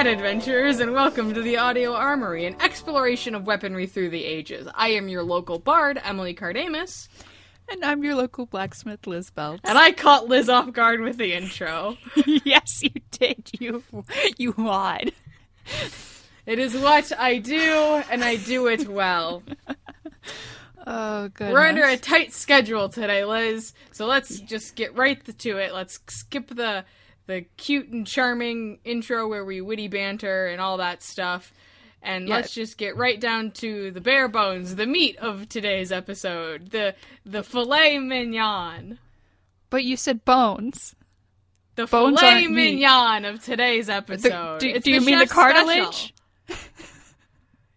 Combat Adventures, and welcome to the Audio Armory, an exploration of weaponry through the ages. I am your local bard, Emily Cardamus, And I'm your local blacksmith, Liz Belts. and I caught Liz off guard with the intro. yes, you did, you you wad. It is what I do, and I do it well. Oh, good. We're under a tight schedule today, Liz, so let's just get right to it. Let's skip the the cute and charming intro where we witty banter and all that stuff. And let's just get right down to the bare bones, the meat of today's episode, the the filet mignon. But you said bones. The Bones filet aren't meat. mignon of today's episode. do- It's do you mean the cartilage?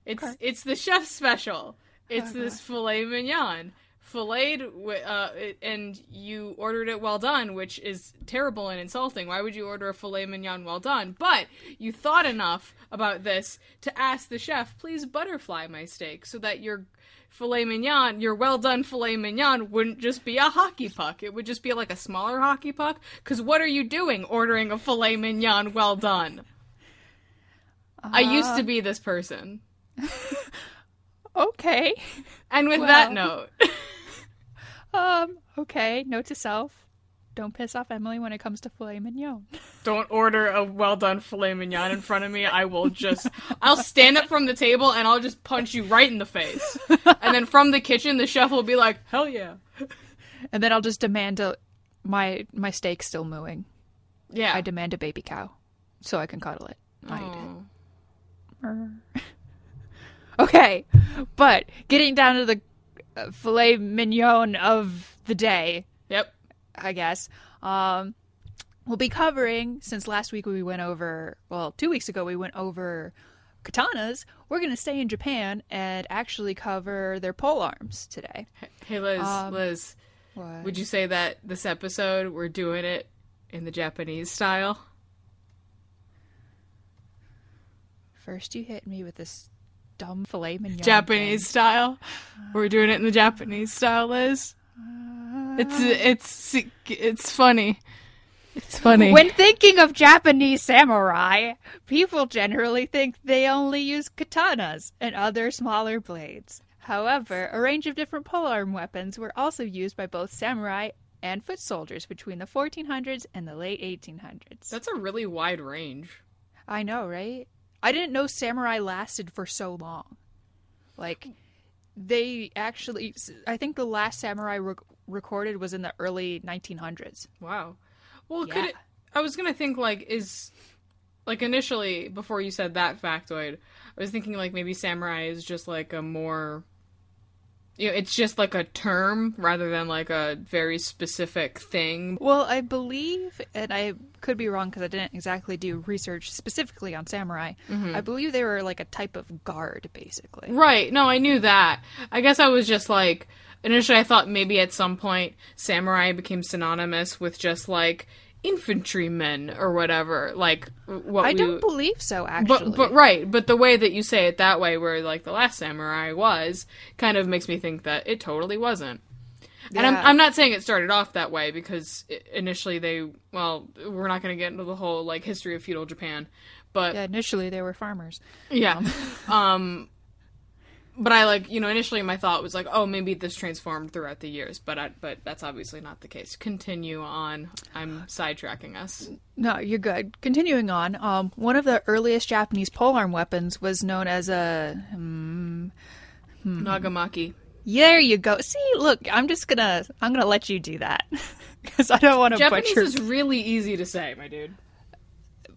It's it's the chef's special. It's Oh, this filet mignon, filleted, uh, and you ordered it well done, which is terrible and insulting. Why would you order a filet mignon well done? But you thought enough about this to ask the chef, please butterfly my steak, so that your filet mignon, your well done filet mignon, wouldn't just be a hockey puck. It would just be like a smaller hockey puck. Because what are you doing ordering a filet mignon well done? I used to be this person. Okay. And with that note, Um, okay. Note to self. Don't piss off Emily when it comes to filet mignon. don't order a well done filet mignon in front of me. I will just, I'll stand up from the table and I'll just punch you right in the face. And then from the kitchen, the chef will be like, hell yeah. And then I'll just demand a my my steak still mooing. Yeah. I demand a baby cow so I can cuddle it. I eat it. Okay, but getting down to the filet mignon of the day, Yep. I guess. Um, we'll be covering since last week we went over. Well, two weeks ago we went over katanas. We're going to stay in Japan and actually cover their pole arms today. Hey, Liz, Um, Liz, What? would you say that this episode we're doing it in the Japanese style? First, you hit me with this dumb filet mignon. Japanese style? We're doing it in the Japanese style, Liz? It's, ah. it's, it's funny. It's funny. When thinking of Japanese samurai, people generally think they only use katanas and other smaller blades. However, a range of different polearm weapons were also used by both samurai and foot soldiers between the 1400s and the late 1800s. That's a really wide range. I know, right? I didn't know samurai lasted for so long. Like, they actually, I think the last samurai rec- recorded was in the early 1900s. Wow. Well, could it? I was gonna think like is like initially before you said that factoid, I was thinking like maybe samurai is just like a more. You know, it's just like a term rather than like a very specific thing. Well, I believe, and I could be wrong because I didn't exactly do research specifically on samurai. Mm-hmm. I believe they were like a type of guard, basically. Right. No, I knew that. I guess I was just like initially I thought maybe at some point samurai became synonymous with just like infantrymen or whatever. Like what I we don't believe so, actually. But but right, but the way that you say it that way, where like the last samurai was, kind of makes me think that it totally wasn't. And I'm I'm not saying it started off that way because initially they well we're not going to get into the whole like history of feudal Japan, but yeah, initially they were farmers. yeah, um, but I like you know initially my thought was like oh maybe this transformed throughout the years, but I, but that's obviously not the case. Continue on. I'm sidetracking us. No, you're good. Continuing on, um, one of the earliest Japanese polearm weapons was known as a. Hmm, Nagamaki. there you go. See, look, I'm just gonna, I'm gonna let you do that because I don't want to Japanese butcher. is really easy to say, my dude.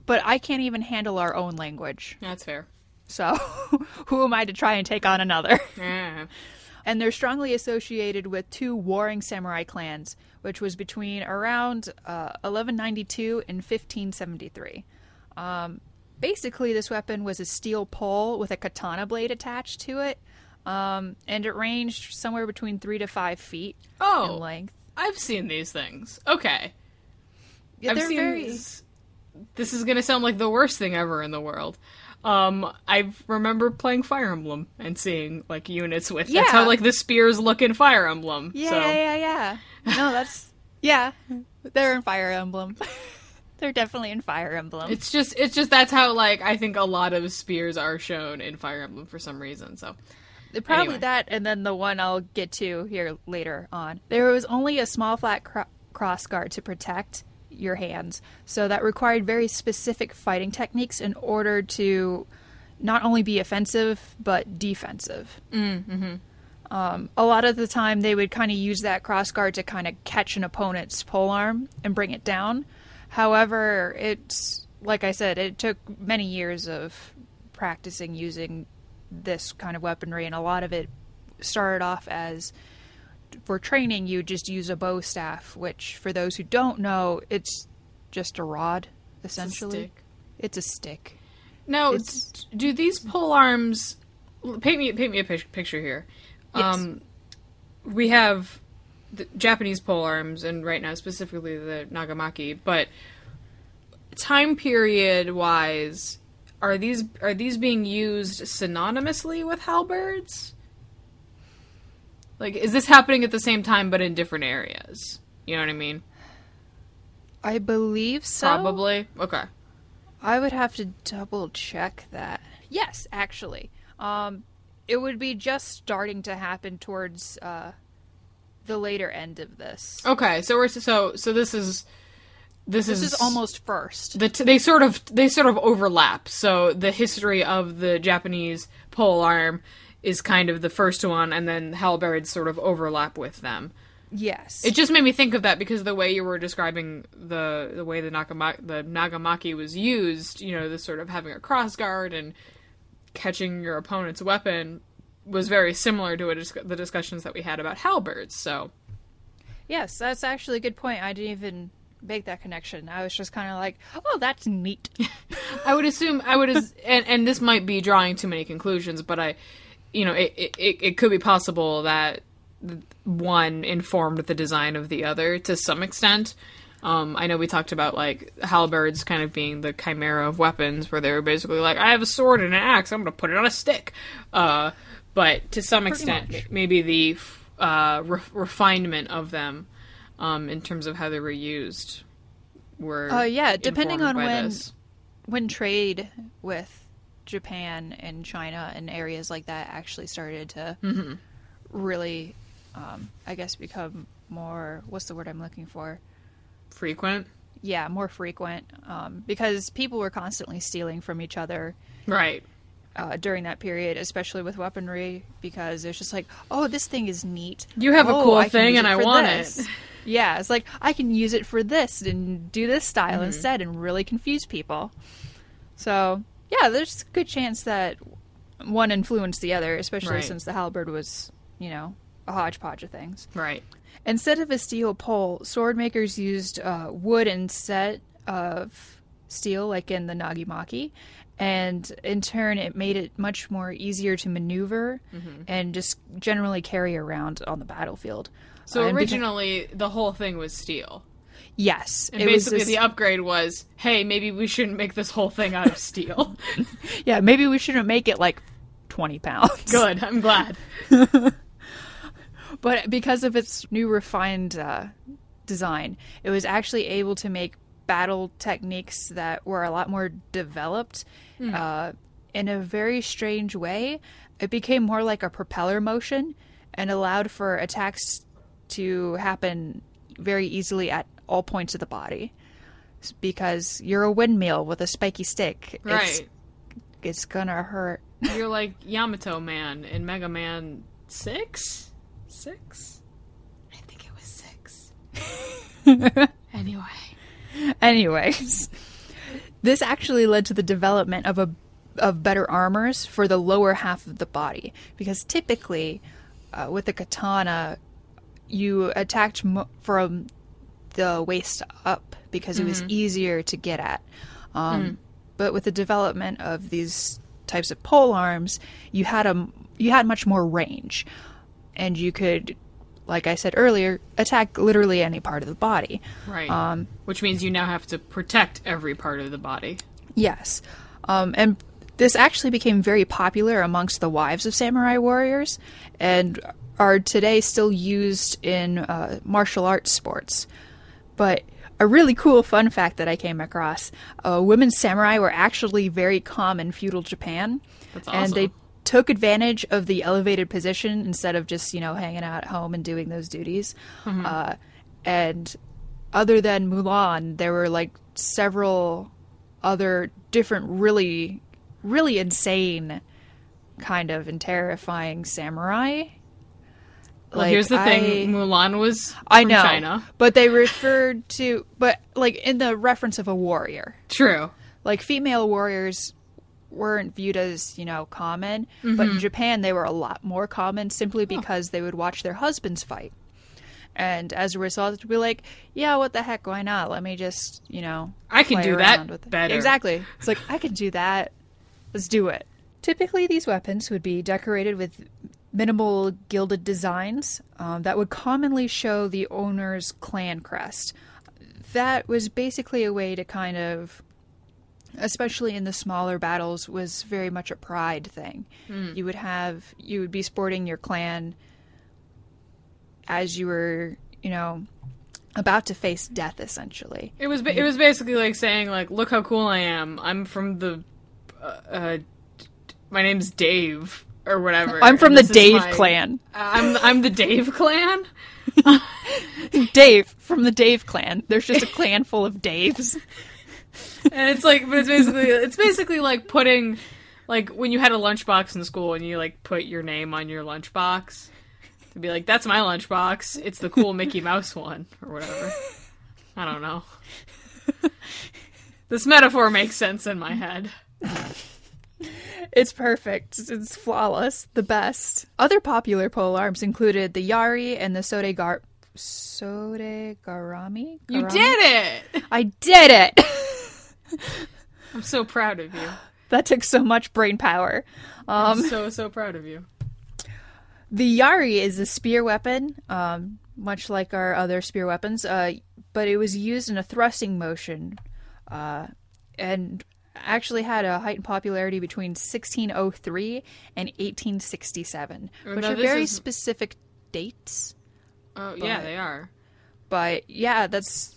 But I can't even handle our own language. That's fair. So, who am I to try and take on another? Yeah. and they're strongly associated with two warring samurai clans, which was between around uh, 1192 and 1573. Um, basically, this weapon was a steel pole with a katana blade attached to it, um, and it ranged somewhere between three to five feet Oh. in length. I've seen these things. Okay. Yeah, I've they're seen very. This is gonna sound like the worst thing ever in the world. Um, I remember playing Fire Emblem and seeing like units with. Yeah. That's how like the spears look in Fire Emblem. Yeah, so. yeah, yeah, yeah. No, that's yeah. They're in Fire Emblem. They're definitely in Fire Emblem. It's just it's just that's how like I think a lot of spears are shown in Fire Emblem for some reason. So Probably Anyway. that, and then the one I'll get to here later on. There was only a small flat cro- cross guard to protect your hands, so that required very specific fighting techniques in order to not only be offensive but defensive. Mm-hmm. Um, a lot of the time, they would kind of use that cross guard to kind of catch an opponent's pole arm and bring it down. However, it's like I said, it took many years of practicing using this kind of weaponry, and a lot of it started off as for training, you just use a bow staff, which, for those who don't know, it's just a rod, essentially. stick. It's a stick. Now, It's- do these pole arms paint me paint me a picture here? Yes. Um, we have the Japanese pole arms, and right now specifically the Nagamaki. But time period wise, are these are these being used synonymously with halberds? Like, is this happening at the same time but in different areas? You know what I mean? I believe so. Probably. Okay. I would have to double check that. Yes, actually. Um, it would be just starting to happen towards uh, the later end of this. Okay. So we're so so this is this, This is almost first. the t- they sort of they sort of overlap. So the history of the Japanese pole arm is kind of the first one, and then halberds sort of overlap with them. Yes. It just made me think of that because the way you were describing the the way the Nagamaki, the Nagamaki was used, you know, the sort of having a cross guard and catching your opponent's weapon was very similar to a dis- the discussions that we had about halberds. So yes, that's actually a good point. I didn't even make that connection. I was just kind of like, oh, that's neat. I would assume I would, as- and and this might be drawing too many conclusions, but I, you know, it it, it could be possible that one informed the design of the other to some extent. Um, I know we talked about like halberds kind of being the chimera of weapons, where they were basically like, I have a sword and an axe, I'm going to put it on a stick. Uh, but to some extent, much. maybe the uh, re- refinement of them um, in terms of how they were used were Uh, yeah, depending on when- this. when trade with Japan and China and areas like that actually started to Mm-hmm. really, um, I guess, become more. What's the word I'm looking for? frequent. Yeah, more frequent um, because people were constantly stealing from each other Right. uh, during that period, especially with weaponry, because it's just like, oh, this thing is neat. You have a Oh, cool I thing and I want this." it. Yeah, it's like I can use it for this and do this style Mm-hmm. instead and really confuse people. So yeah, there's a good chance that one influenced the other, especially Right. since the halberd was, you know, a hodgepodge of things. Right. Instead of a steel pole, sword makers used uh, wood instead of steel, like in the Nagamaki, and in turn, it made it much more easier to maneuver Mm-hmm. and just generally carry around on the battlefield. So Uh, originally, the whole thing was steel. Yes, And it was basically, this- the upgrade was, hey, maybe we shouldn't make this whole thing out of steel. yeah. Maybe we shouldn't make it like twenty pounds. Good. I'm glad. But because of its new refined uh, design, it was actually able to make battle techniques that were a lot more developed uh, in a very strange way. It became more like a propeller motion and allowed for attacks to happen very easily at all points of the body. Because you're a windmill with a spiky stick. It's, Right. it's gonna hurt. You're like Yamato Man in Mega Man 6? 6? I think it was 6. anyway. Anyways, this actually led to the development of a of better armors for the lower half of the body because typically uh, with a katana you attacked mo- from the waist up because it was easier to get at. Um, But with the development of these types of pole arms, you had a you had much more range, and you could, like I said earlier, attack literally any part of the body. Right. Um, Which means you now have to protect every part of the body. Yes. Um, and this actually became very popular amongst the wives of samurai warriors and are today still used in uh, martial arts sports. But a really cool fun fact that I came across: uh, women samurai were actually very common in feudal Japan, That's and they took advantage of the elevated position instead of just you know hanging out at home and doing those duties. Uh, and other than Mulan, there were like several other different, really, really insane kind of and terrifying samurai. Well, here's the thing: I- Mulan was I from know, China. but they referred to, but like in the reference of a warrior, True. like female warriors weren't viewed as you know common, but Mm-hmm. in Japan they were a lot more common simply because they would watch their husbands fight, and as a result, it'd be like, yeah, what the heck, why not? Let me just you know, I can do that around with it. better. Exactly, it's like I can do that. Let's do it. Typically, these weapons would be decorated with minimal gilded designs um, that would commonly show the owner's clan crest. That was basically a way to kind of, especially in the smaller battles, was very much a pride thing. You would have, you would be sporting your clan as you were, you know, about to face death, essentially. It was ba- it was basically like saying like, look how cool I am. I'm from the, uh, uh my name's Dave or whatever. I'm from the Dave my- clan. I'm I'm the Dave clan. Dave from the Dave clan. There's just a clan full of Daves. And it's like, but it's basically, it's basically like putting, like when you had a lunchbox in school and you like put your name on your lunchbox to be like, that's my lunchbox. It's the cool Mickey Mouse one or whatever. I don't know. This metaphor makes sense in my head. It's perfect. It's flawless. The best. Other popular pole arms included the Yari and the Sodegar. Sodegarami? You Garami? did it! I did it! I'm so proud of you. that took so much brain power. I'm Um, so so proud of you. the Yari is a spear weapon, um, much like our other spear weapons, uh, but it was used in a thrusting motion uh, and actually had a heightened popularity between 1603 and 1867, which Now, are very is- specific dates. Oh yeah, they are. But yeah, that's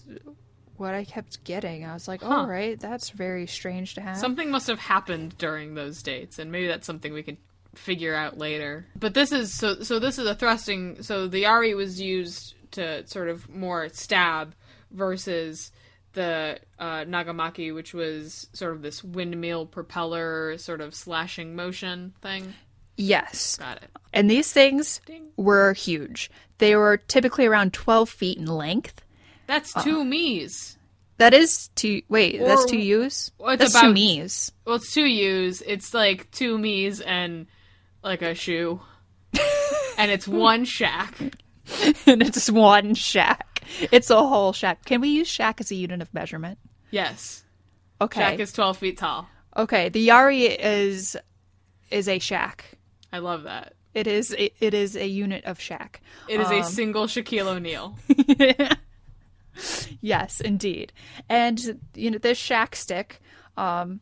what I kept getting. I was like, Huh. all right, that's very strange to have. Something must have happened during those dates, and maybe that's something we can figure out later. But this is so. So this is a thrusting. So the Yari was used to sort of more stab versus the uh, Nagamaki, which was sort of this windmill propeller sort of slashing motion thing. yes. Got it. And these things Ding. were huge. They were typically around 12 feet in length. That's two me's. That is two. Wait, that's two U's? well, it's that's two about- me's. Well, it's two U's. It's like two me's and like a shoe, and it's one shack. and it's one shack. It's a whole shack. Can we use shack as a unit of measurement? Yes, Okay. shack is twelve feet tall. okay. The Yari is is a shack. I love that. It is it, it is a unit of shack. It is Um, a single Shaquille O'Neal. Yes, indeed. And you know, this shack stick, um,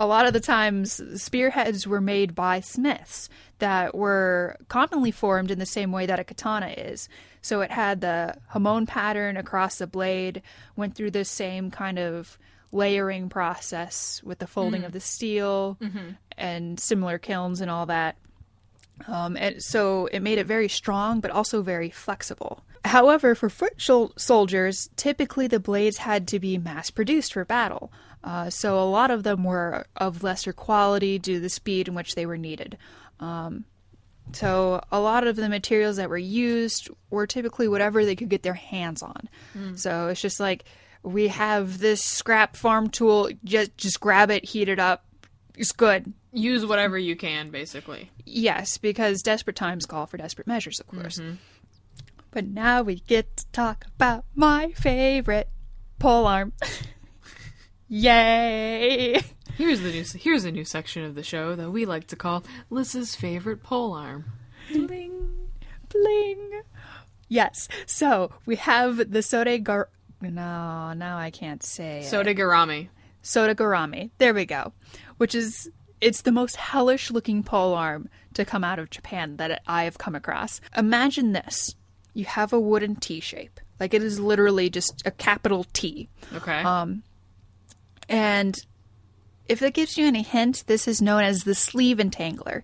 a lot of the times spearheads were made by smiths that were commonly formed in the same way that a katana is. So it had the hamon pattern across the blade, went through the same kind of layering process with the folding of the steel and similar kilns and all that. Um, and so it made it very strong, but also very flexible. However, for foot shol- soldiers, typically the blades had to be mass produced for battle. Uh, so a lot of them were of lesser quality due to the speed in which they were needed. Um, so a lot of the materials that were used were typically whatever they could get their hands on. Hmm. So it's just like we have this scrap farm tool, just just grab it, heat it up. It's good. Use whatever you can, basically. Yes, because desperate times call for desperate measures, of course. Mm-hmm. But now we get to talk about my favorite pole arm. Yay! Here's the new here's a new section of the show that we like to call Liz's favorite pole arm. Bling, bling. Yes, so we have the Sode Gar. No, now I can't say it. Sodegarami. Soda Garami. There we go. Which is it's the most hellish looking pole arm to come out of Japan that I have come across. Imagine this. You have a wooden T shape. Like it is literally just a capital T. Okay. Um, and if that gives you any hint, this is known as the sleeve entangler.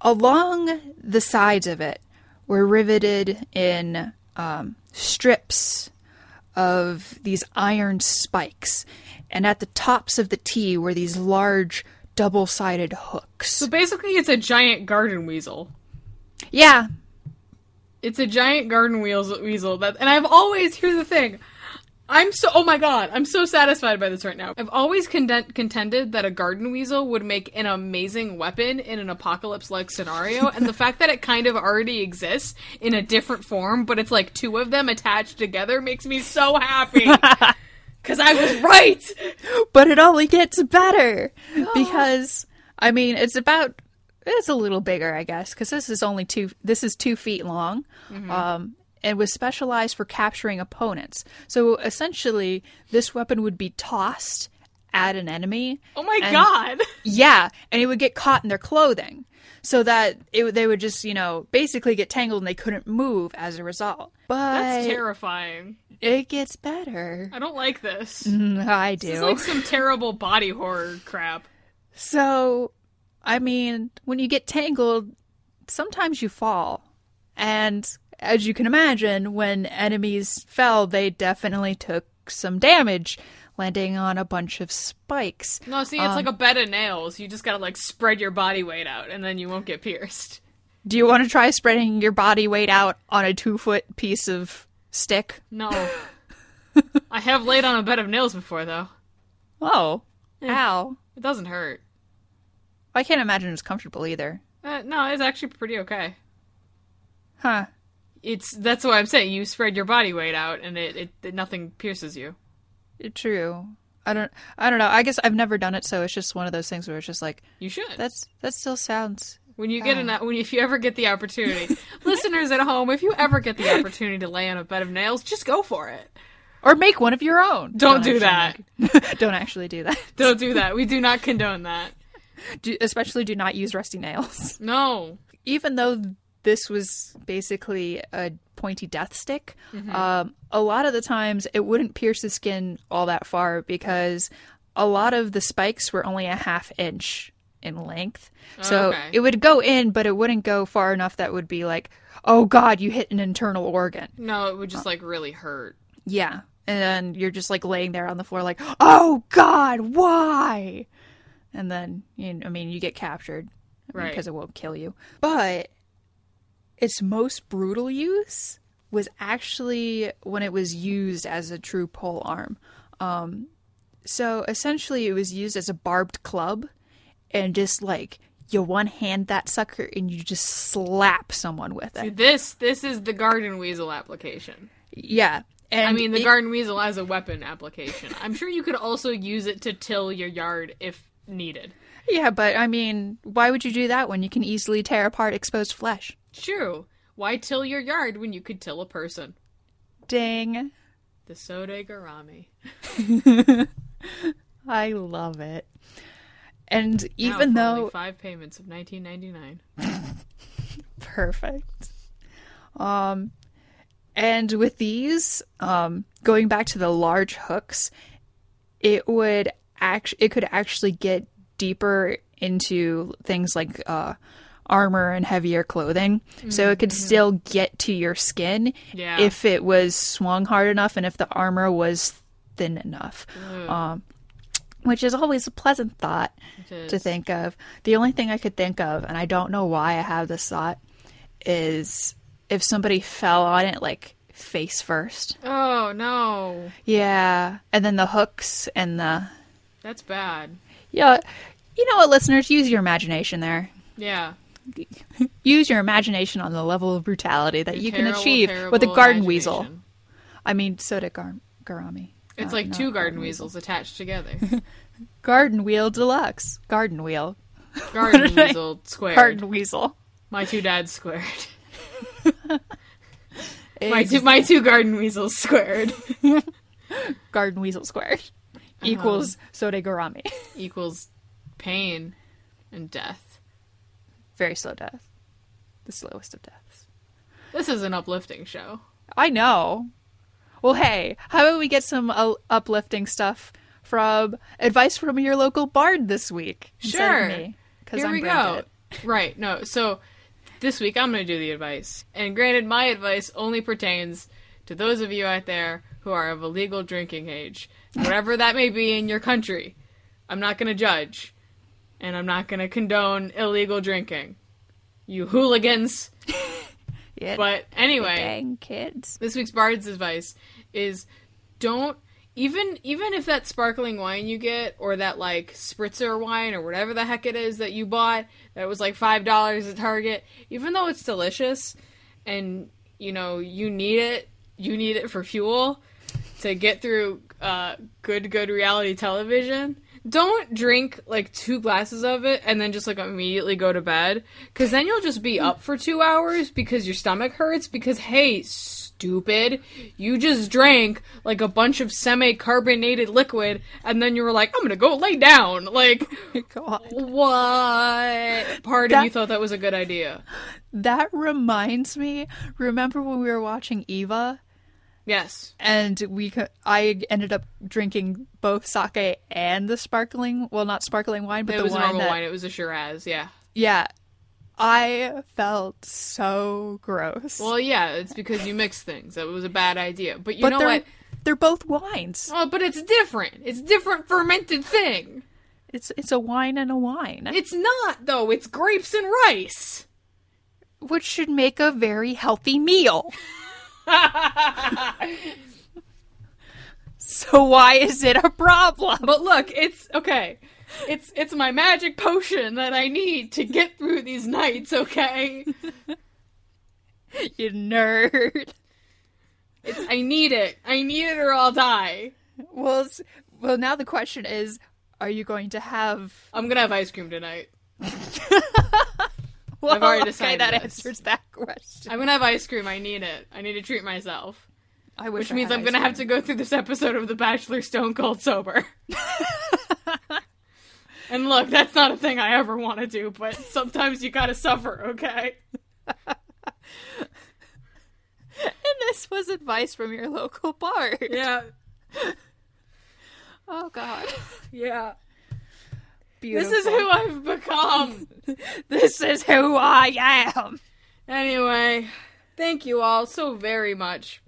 Along the sides of it were riveted in um, strips of these iron spikes, and at the tops of the T were these large double sided hooks. so basically, it's a giant garden weasel. Yeah, It's a giant garden weasel. Weasel that, and I've always here's the thing. I'm so oh my god, I'm so satisfied by this right now. I've always conden- contended that a garden weasel would make an amazing weapon in an apocalypse-like scenario, and the fact that it kind of already exists in a different form, but it's like two of them attached together, makes me so happy. Because I was right. but it only gets better because I mean it's about it's a little bigger I guess because this is only two this is two feet long, um, and was specialized for capturing opponents. So essentially, this weapon would be tossed at an enemy. Oh my And- god. Yeah, and it would get caught in their clothing, so that it they would just you know basically get tangled and they couldn't move as a result. But That's terrifying. it gets better. I don't like this. Mm, I do. This is like some terrible body horror crap. So, I mean, when you get tangled, sometimes you fall. And as you can imagine, when enemies fell, they definitely took some damage, landing on a bunch of spikes. No, see, it's like a bed of nails. You just gotta like spread your body weight out, and then you won't get pierced. Do you want to try spreading your body weight out on a two foot piece of stick? No. I have laid on a bed of nails before, though. Oh, ow. It doesn't hurt. I can't imagine it's comfortable either. Uh, no, it's actually pretty okay. Huh. It's that's what I'm saying. You spread your body weight out, and it, it, it nothing pierces you. True. I don't I don't know. I guess I've never done it, so it's just one of those things where it's just like You should. that's that still sounds when you get an when if you ever get the opportunity, listeners at home, if you ever get the opportunity to lay on a bed of nails, just go for it. or make one of your own. Don't do that. that. don't actually do that. Don't do that. We do not condone that. Do, especially do not use rusty nails. No. Even though this was basically a pointy death stick, um, a lot of the times it wouldn't pierce the skin all that far because a lot of the spikes were only a half inch in length. So okay. it would go in, but it wouldn't go far enough that would be like, oh god, you hit an internal organ. No, it would just like really hurt. Yeah. And then you're just like laying there on the floor, like, oh God, why? And then, you know, I mean, you get captured Right. because it won't kill you. But its most brutal use was actually when it was used as a true pole arm. Um, so essentially, it was used as a barbed club, and just like you one hand that sucker and you just slap someone with it. This this is the garden weasel application. Yeah. And I mean, the it- garden weasel as a weapon application. I'm sure you could also use it to till your yard if needed. Yeah, but I mean, why would you do that when you can easily tear apart exposed flesh? True. Why till your yard when you could till a person? Dang. The Sode Garami. I love it. And even though five payments of 1999. perfect. Um and with these um going back to the large hooks, it would act it could actually get deeper into things like uh armor and heavier clothing. So it could still get to your skin Yeah. if it was swung hard enough and if the armor was thin enough. Um which is always a pleasant thought to think of. The only thing I could think of, and I don't know why I have this thought, is if somebody fell on it like face first. Oh no, Yeah. And then the hooks and the that's bad. Yeah. You know what, listeners, use your imagination there. Yeah. Use your imagination on the level of brutality that you can achieve with a garden weasel. I mean, so did Gar- Garami. It's Uh, like two garden weasels attached together. Garden wheel deluxe. Garden wheel. Garden I- weasel squared. Garden weasel. My two dads squared. my two my two garden weasels squared Garden weasel squared Uh-huh. equals Sode Garami. equals pain and death. Very slow death. The slowest of deaths. This is an uplifting show. I know. Well, hey, how about we get some uh, uplifting stuff from advice from your local bard this week? Sure. me, 'cause Here I'm we go. Right. No. So this week I'm going to do the advice. And granted, my advice only pertains to those of you out there who are of a legal drinking age, whatever that may be in your country. I'm not going to judge, and I'm not going to condone illegal drinking. You hooligans. Yeah, But anyway, dang kids. this week's bard's advice is don't even even if that sparkling wine you get or that like spritzer wine or whatever the heck it is that you bought that was like five dollars at target even though it's delicious and you know you need it you need it for fuel to get through uh, good good reality television don't drink like two glasses of it and then just like immediately go to bed because then you'll just be up for two hours because your stomach hurts because hey stupid you just drank like a bunch of semi-carbonated liquid and then you were like i'm gonna go lay down like oh God. what part of you thought that was a good idea That reminds me. Remember when we were watching Eva yes and we I ended up drinking both sake and the sparkling, well not sparkling wine, but it the was wine normal that wine it was a shiraz yeah Yeah. I felt so gross. well yeah it's because you mix things that was a bad idea but you but know they're what they're both wines. Oh, but it's different. It's different fermented thing. It's it's a wine and a wine, It's not though. It's grapes and rice. which should make a very healthy meal. so why is it a problem? But look, it's okay. It's it's my magic potion that I need to get through these nights, okay? You nerd. It's I need it. I need it or I'll die. Well, well now the question is are you going to have I'm going to have ice cream tonight. well, I've already okay, decided that this. answers that question. I'm to have ice cream. I need it. I need to treat myself. I wish Which I means I'm going to have to go through this episode of The Bachelor Stone Cold Sober. and look, that's not a thing I ever want to do, but sometimes you got to suffer, okay? And this was advice from your local bar. Yeah. Oh god. Yeah. Beautiful. This is who I've become. This is who I am. Anyway, thank you all so very much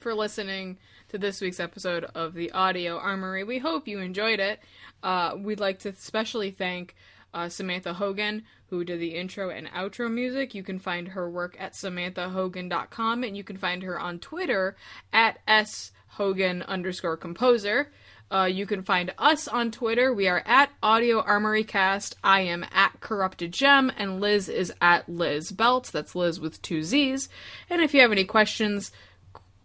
for listening to this week's episode of the Audio Armory. We hope you enjoyed it. Uh, we'd like to especially thank uh, Samantha Hogan, who did the intro and outro music. You can find her work at samanthahogan.com, and you can find her on Twitter at shogan underscore composer. Uh, you can find us on Twitter. We are at Audio Armory Cast. I am at Corrupted Gem, and Liz is at Liz Belts. That's Liz with two Z's. And if you have any questions,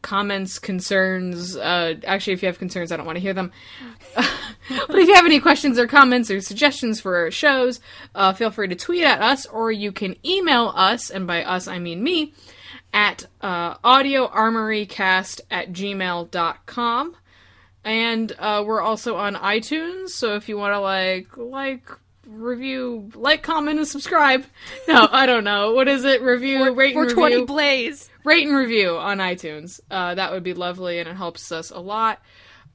comments, concerns, uh, actually, if you have concerns, I don't want to hear them. but if you have any questions or comments or suggestions for our shows, uh, feel free to tweet at us, or you can email us, and by us, I mean me, at uh, audioarmorycast at gmail.com. And uh, we're also on iTunes, so if you want to like like review, like, comment, and subscribe. No, I don't know. What is it? Review, rate, and 420 review. Blaze. rate and review on iTunes. Uh, that would be lovely, and it helps us a lot.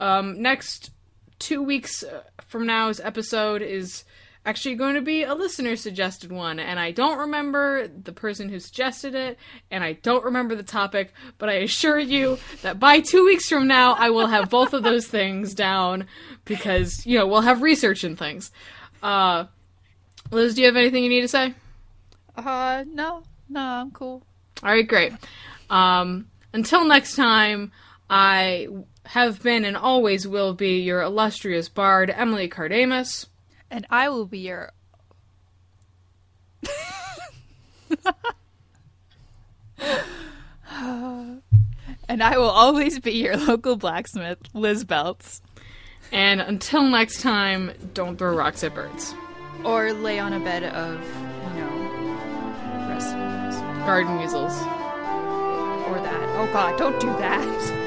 Um, next two weeks uh, from now's episode is actually going to be a listener suggested one, and I don't remember the person who suggested it, and I don't remember the topic, but I assure you that by two weeks from now, I will have both of those things down because you know we'll have research and things. Uh, Liz, do you have anything you need to say? Uh, no, no, I'm cool. All right, great. Um, until next time, I have been and always will be your illustrious bard, Emily Cardamus. And I will be your. and I will always be your local blacksmith, Liz Belts. And until next time, don't throw rocks at birds. Or lay on a bed of, you know, rest Garden weasels. or that. Oh god, don't do that.